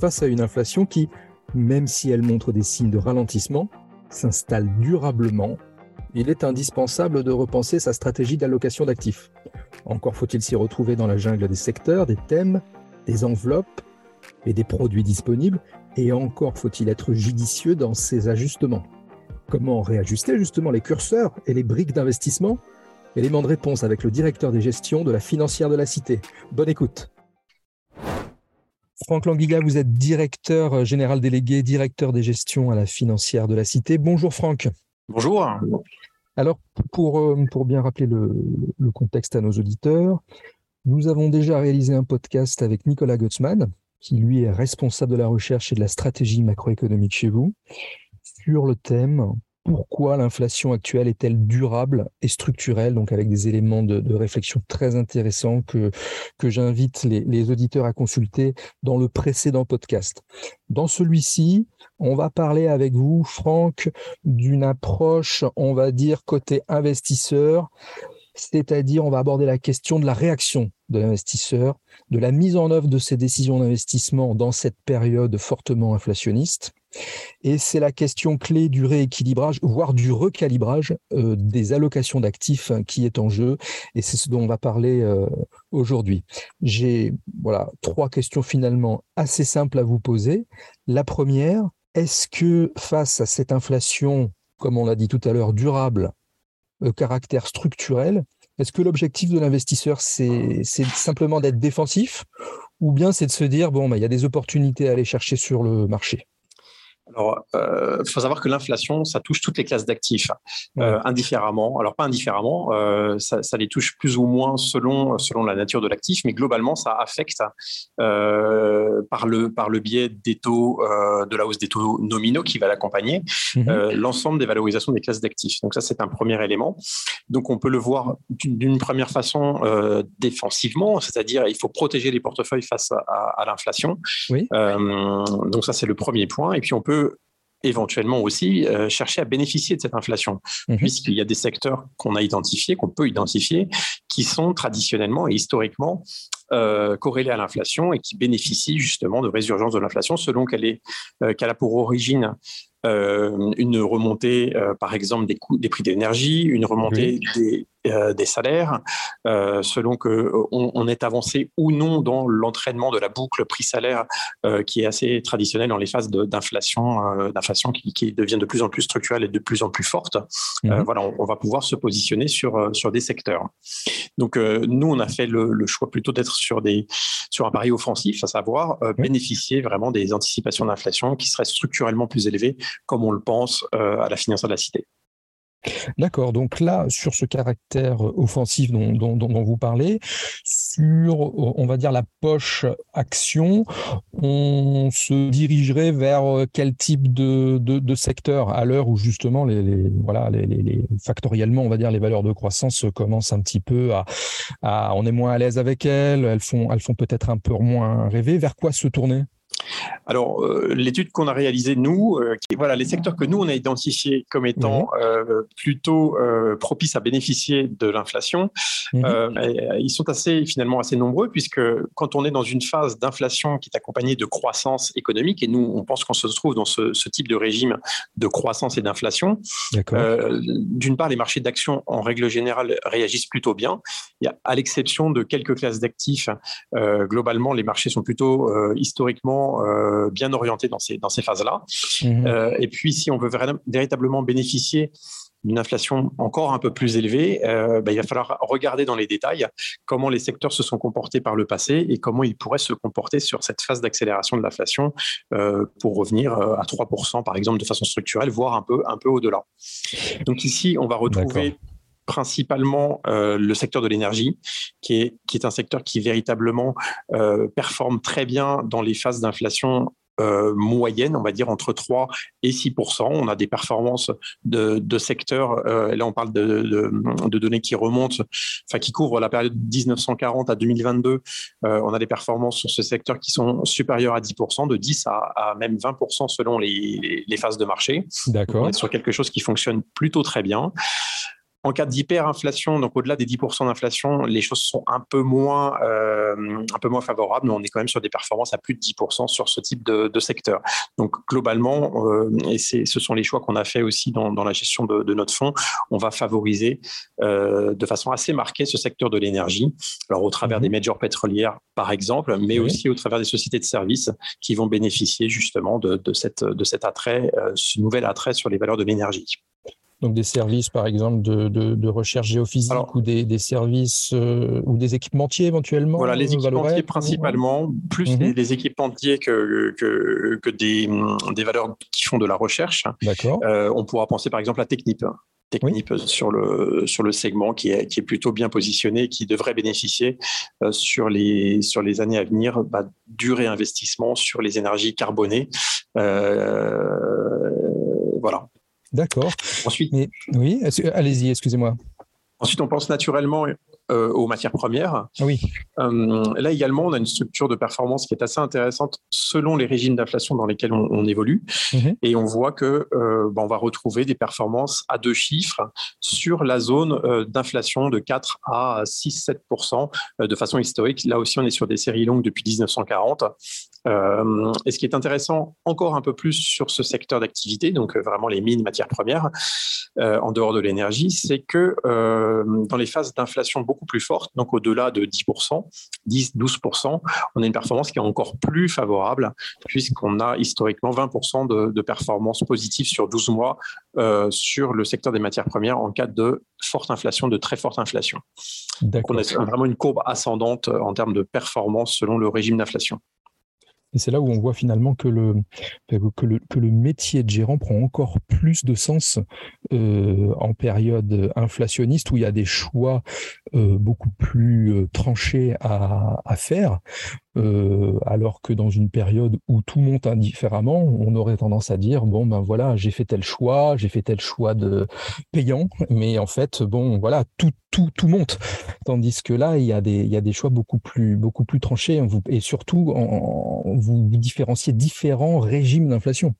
Face à une inflation qui, même si elle montre des signes de ralentissement, s'installe durablement, il est indispensable de repenser sa stratégie d'allocation d'actifs. Encore faut-il s'y retrouver dans la jungle des secteurs, des thèmes, des enveloppes et des produits disponibles, et encore faut-il être judicieux dans ses ajustements. Comment réajuster justement les curseurs et les briques d'investissement? Élément de réponse avec le directeur des gestions de la financière de la Cité. Bonne écoute. Franck Languiga, vous êtes directeur général délégué, directeur des gestions à la financière de la Cité. Bonjour Franck. Bonjour. Alors, pour, euh, pour bien rappeler le, le contexte à nos auditeurs, nous avons déjà réalisé un podcast avec Nicolas Guttsmann, qui lui est responsable de la recherche et de la stratégie macroéconomique chez vous, sur le thème pourquoi l'inflation actuelle est-elle durable et structurelle, donc avec des éléments de, réflexion très intéressants que, que j'invite les, les, auditeurs à consulter dans le précédent podcast. Dans celui-ci, on va parler avec vous, Franck, d'une approche, on va dire, côté investisseur, c'est-à-dire on va aborder la question de la réaction de l'investisseur, de la mise en œuvre de ses décisions d'investissement dans cette période fortement inflationniste. Et c'est la question clé du rééquilibrage, voire du recalibrage euh, des allocations d'actifs qui est en jeu. Et c'est ce dont on va parler euh, aujourd'hui. J'ai voilà trois questions finalement assez simples à vous poser. La première, est-ce que face à cette inflation, comme on l'a dit tout à l'heure, durable, euh, caractère structurel, est-ce que l'objectif de l'investisseur, c'est simplement d'être défensif ou bien c'est de se dire, bon, bah, il y a des opportunités à aller chercher sur le marché? Alors, il euh, faut savoir que l'inflation, ça touche toutes les classes d'actifs euh, indifféremment. Alors pas indifféremment, euh, ça, ça, les touche plus ou moins selon selon la nature de l'actif, mais globalement, ça affecte par le par le biais des taux, de la hausse des taux nominaux qui va l'accompagner, mhm. l'ensemble des valorisations des classes d'actifs. Donc ça, c'est un premier élément. Donc on peut le voir d'une première façon défensivement, c'est-à-dire il faut protéger les portefeuilles face à, à, à l'inflation. Oui. donc ça, c'est le premier point. Et puis on peut éventuellement aussi euh, chercher à bénéficier de cette inflation, mhm. puisqu'il y a des secteurs qu'on a identifiés, qu'on peut identifier, qui sont traditionnellement et historiquement euh, corrélés à l'inflation et qui bénéficient justement de résurgence de l'inflation selon qu'elle est euh, qu'elle a pour origine euh, une remontée, euh, par exemple, des, coûts, des prix d'énergie, une remontée des, des, salaires, selon que on, est avancé ou non dans l'entraînement de la boucle prix-salaire, qui est assez traditionnelle dans les phases d'inflation, d'inflation qui, qui, devient de plus en plus structurelle et de plus en plus forte. Mhm. voilà, on, va pouvoir se positionner sur sur des secteurs. Donc, nous, on a fait le, le choix plutôt d'être sur des sur un pari offensif, à savoir bénéficier vraiment des anticipations d'inflation qui seraient structurellement plus élevées comme on le pense euh, à la finance de la cité. D'accord. Donc là, sur ce caractère offensif dont, vous parlez, sur, on va dire, la poche action, on se dirigerait vers quel type de, secteur à l'heure où justement, les, voilà, les, factoriellement, on va dire, les valeurs de croissance commencent un petit peu à, on est moins à l'aise avec elles, elles font, elles font peut-être un peu moins rêver. Vers quoi se tourner? Alors, euh, l'étude qu'on a réalisée, nous, euh, qui, voilà, les secteurs que nous, on a identifiés comme étant euh, plutôt propices à bénéficier de l'inflation, mhm. ils sont assez, finalement, assez nombreux, puisque quand on est dans une phase d'inflation qui est accompagnée de croissance économique, et nous, on pense qu'on se trouve dans ce, ce, type de régime de croissance et d'inflation, d'une part, les marchés d'actions, en règle générale, réagissent plutôt bien. Il y a, à l'exception de quelques classes d'actifs, globalement, les marchés sont plutôt historiquement euh, bien orienté dans ces, dans ces phases-là. Mhm. Euh, et puis, si on veut véritablement bénéficier d'une inflation encore un peu plus élevée, euh, bah, il va falloir regarder dans les détails comment les secteurs se sont comportés par le passé et comment ils pourraient se comporter sur cette phase d'accélération de l'inflation pour revenir à 3% par exemple de façon structurelle, voire un peu, un peu au-delà. Donc ici, on va retrouver principalement euh, le secteur de l'énergie, qui est, qui est un secteur qui véritablement euh, performe très bien dans les phases d'inflation euh, moyenne, on va dire entre 3 et 6% On a des performances de, de secteurs, euh, là on parle de, de, de, données qui remontent, enfin qui couvrent la période 1940 à 2022. Euh, on a des performances sur ce secteur qui sont supérieures à 10% de 10 à, à même 20% selon les, les, phases de marché. D'accord. Sur quelque chose qui fonctionne plutôt très bien. En cas d'hyperinflation, donc au-delà des 10% d'inflation, les choses sont un peu moins, un peu moins favorables, mais on est quand même sur des performances à plus de 10% sur ce type de, secteur. Donc globalement, et ce sont les choix qu'on a fait aussi dans, la gestion de, de, notre fonds, on va favoriser de façon assez marquée ce secteur de l'énergie. Alors au travers des mhm. majors pétrolières, par exemple, mais aussi au travers des sociétés de services qui vont bénéficier justement de, cette, de cet attrait, euh, ce nouvel attrait sur les valeurs de l'énergie. Donc des services, par exemple, de, recherche géophysique ou des, services euh, ou des équipementiers éventuellement Voilà, les équipementiers principalement, plus mhm. les, équipementiers que, que, que des, des, valeurs qui font de la recherche. D'accord. Euh, on pourra penser par exemple à Technip technique sur, le, sur le segment qui est, qui est plutôt bien positionné, qui devrait bénéficier euh, sur, les, sur les années à venir bah, du réinvestissement sur les énergies carbonées. Euh, voilà. D'accord. Ensuite, oui, allez-y, excusez-moi. Ensuite, on pense naturellement euh, aux matières premières. Oui. Euh, là également, on a une structure de performance qui est assez intéressante selon les régimes d'inflation dans lesquels on, évolue. Mhm. Et on voit que euh, bah, on va retrouver des performances à deux chiffres sur la zone d'inflation de 4 à 6-7% de façon historique. Là aussi, on est sur des séries longues depuis 1940. Et ce qui est intéressant encore un peu plus sur ce secteur d'activité, donc vraiment les mines, matières premières, en dehors de l'énergie, c'est que dans les phases d'inflation beaucoup plus forte, donc au-delà de 10%, 10-12%, on a une performance qui est encore plus favorable, puisqu'on a historiquement 20% de, de, performance positive sur 12 mois euh, sur le secteur des matières premières en cas de forte inflation, de très forte inflation. Donc on a vraiment une courbe ascendante en termes de performance selon le régime d'inflation. Et c'est là où on voit finalement que le, que le, que le métier de gérant prend encore plus de sens euh, en période inflationniste où il y a des choix euh, beaucoup plus euh, tranchés à, faire. Alors que dans une période où tout monte indifféremment, on aurait tendance à dire bon ben voilà j'ai fait tel choix, j'ai fait tel choix de payant, mais en fait bon voilà tout tout tout monte, tandis que là il y a des il y a des choix beaucoup plus beaucoup plus tranchés et surtout vous différenciez différents régimes d'inflation.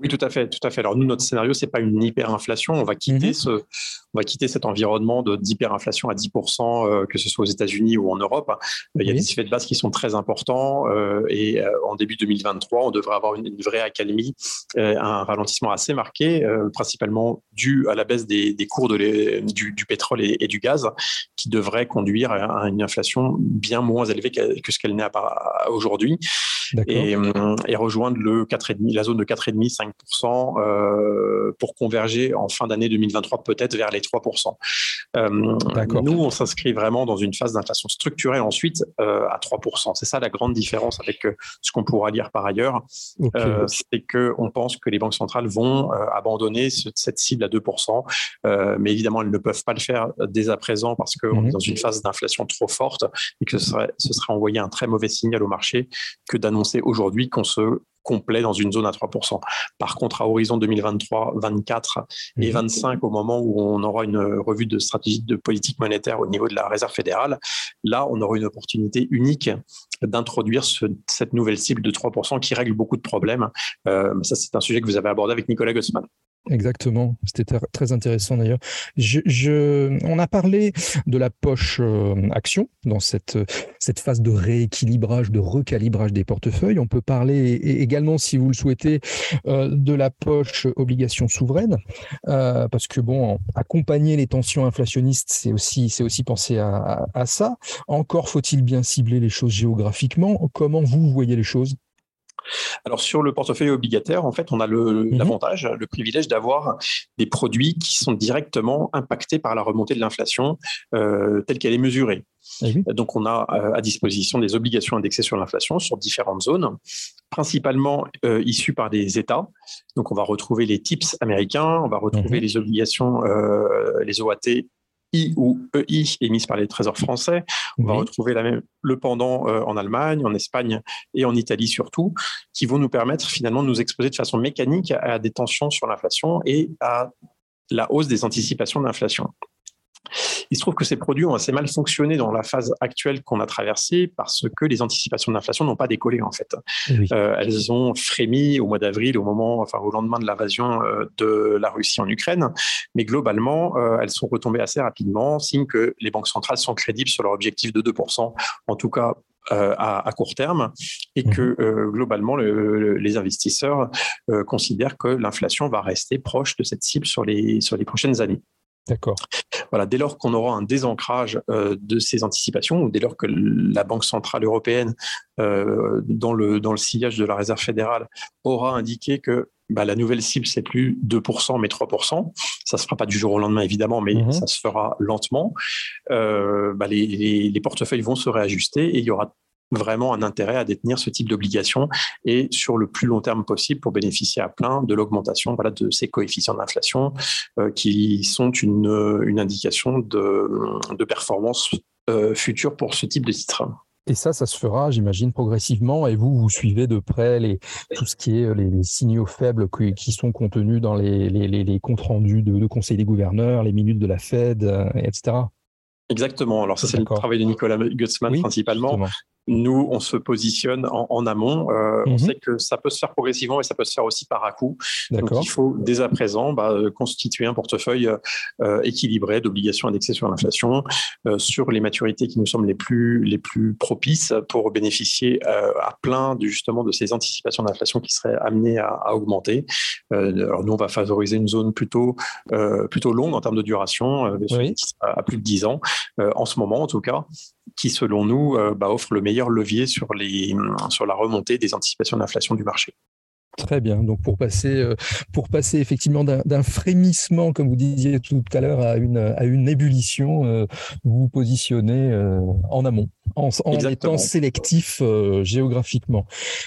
Oui, tout à fait, tout à fait. Alors nous, notre scénario, c'est pas une hyperinflation. On va quitter mhm. ce, on va quitter cet environnement d'hyperinflation à 10%, euh, que ce soit aux États-Unis ou en Europe. Il y a des effets de base qui sont très importants euh, et euh, en début 2023, on devrait avoir une, vraie accalmie, un ralentissement assez marqué, principalement dû à la baisse des, cours de du, pétrole et, du gaz, qui devrait conduire à, une inflation bien moins élevée que, que ce qu'elle n'est aujourd'hui et, et, rejoindre le 4,5, la zone de 4,5 5% euh, pour converger en fin d'année 2023 peut-être vers les 3%. Euh, nous, on s'inscrit vraiment dans une phase d'inflation structurée ensuite euh, à 3%. C'est ça la grande différence avec ce qu'on pourra lire par ailleurs. c'est qu'on pense que les banques centrales vont abandonner cette cible à 2%, mais évidemment, elles ne peuvent pas le faire dès à présent parce qu'on est mhm. dans une phase d'inflation trop forte et que ce serait, ce serait envoyer un très mauvais signal au marché que d'annoncer aujourd'hui qu'on se complet dans une zone à 3%. Par contre, à horizon 2023, 24 et 25, mhm. au moment où on aura une revue de stratégie de politique monétaire au niveau de la Réserve fédérale, là, on aura une opportunité unique d'introduire cette nouvelle cible de 3% qui règle beaucoup de problèmes. Euh, ça, c'est un sujet que vous avez abordé avec Nicolas Gossman. Exactement, c'était très intéressant d'ailleurs. On a parlé de la poche euh, action dans cette, phase de rééquilibrage, de recalibrage des portefeuilles. On peut parler également, si vous le souhaitez, euh, de la poche obligation souveraine, euh, parce que bon, accompagner les tensions inflationnistes, c'est aussi, penser à ça. Encore faut-il bien cibler les choses géographiquement. Comment vous voyez les choses? Alors sur le portefeuille obligataire, en fait, on a mhm. l'avantage, le, privilège d'avoir des produits qui sont directement impactés par la remontée de l'inflation euh, telle qu'elle est mesurée. Eh Donc on a euh, à disposition des obligations indexées sur l'inflation sur différentes zones, principalement euh, issues par des États. Donc on va retrouver les TIPS américains, on va retrouver mhm. les obligations, les OAT I ou EI émises par les trésors français. On va retrouver la même, le pendant euh, en Allemagne, en Espagne et en Italie surtout, qui vont nous permettre finalement de nous exposer de façon mécanique à des tensions sur l'inflation et à la hausse des anticipations d'inflation. Il se trouve que ces produits ont assez mal fonctionné dans la phase actuelle qu'on a traversée parce que les anticipations d'inflation n'ont pas décollé en fait. Euh, elles ont frémi au mois d'avril, au moment, enfin au lendemain de l'invasion euh, de la Russie en Ukraine, mais globalement, euh, elles sont retombées assez rapidement, signe que les banques centrales sont crédibles sur leur objectif de 2%, en tout cas à, court terme et mmh que globalement les investisseurs considèrent que l'inflation va rester proche de cette cible sur les, sur les prochaines années. D'accord. Voilà, dès lors qu'on aura un désancrage euh, de ces anticipations, ou dès lors que la Banque centrale européenne, euh, dans, le, dans le sillage de la Réserve fédérale, aura indiqué que bah, la nouvelle cible, c'est plus 2%, mais 3%. Ça ne se fera pas du jour au lendemain, évidemment, mais mhm. ça se fera lentement. Euh, bah, les, les, portefeuilles vont se réajuster et il y aura vraiment un intérêt à détenir ce type d'obligation et sur le plus long terme possible pour bénéficier à plein de l'augmentation voilà, de ces coefficients d'inflation euh, qui sont une, une indication de, de performance euh, future pour ce type de titre. Et ça, ça se fera, j'imagine, progressivement. Et vous, vous suivez de près les, tout ce qui est les, signaux faibles qui, sont contenus dans les, les, les comptes rendus de, de, conseil des gouverneurs, les minutes de la Fed, euh, etc. Exactement. Alors ça, c'est le travail de Nicolas Gutzmann principalement. Nous, on se positionne en, amont. Euh, on mhm. sait que ça peut se faire progressivement et ça peut se faire aussi par à coup. Donc, il faut dès à présent bah, constituer un portefeuille euh, équilibré d'obligations indexées sur l'inflation, euh, sur les maturités qui nous semblent les plus, les plus propices pour bénéficier à plein justement de ces anticipations d'inflation qui seraient amenées à, augmenter. alors nous, on va favoriser une zone plutôt, plutôt longue en termes de duration, à, plus de 10 ans, en ce moment en tout cas qui, selon nous, euh, bah, offre le meilleur levier sur, sur la remontée des anticipations d'inflation du marché. Très bien. Donc pour passer, euh, pour passer effectivement d'un frémissement, comme vous disiez tout à l'heure, à une, à une ébullition, euh, vous vous positionnez en amont, en, étant sélectif géographiquement.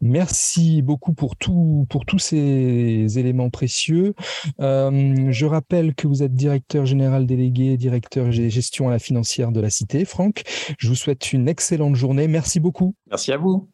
Merci beaucoup pour, tout, pour tous ces éléments précieux. je rappelle que vous êtes directeur général délégué, directeur gestion à la financière de la Cité. Franck, je vous souhaite une excellente journée. Merci beaucoup. Merci à vous.